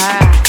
high.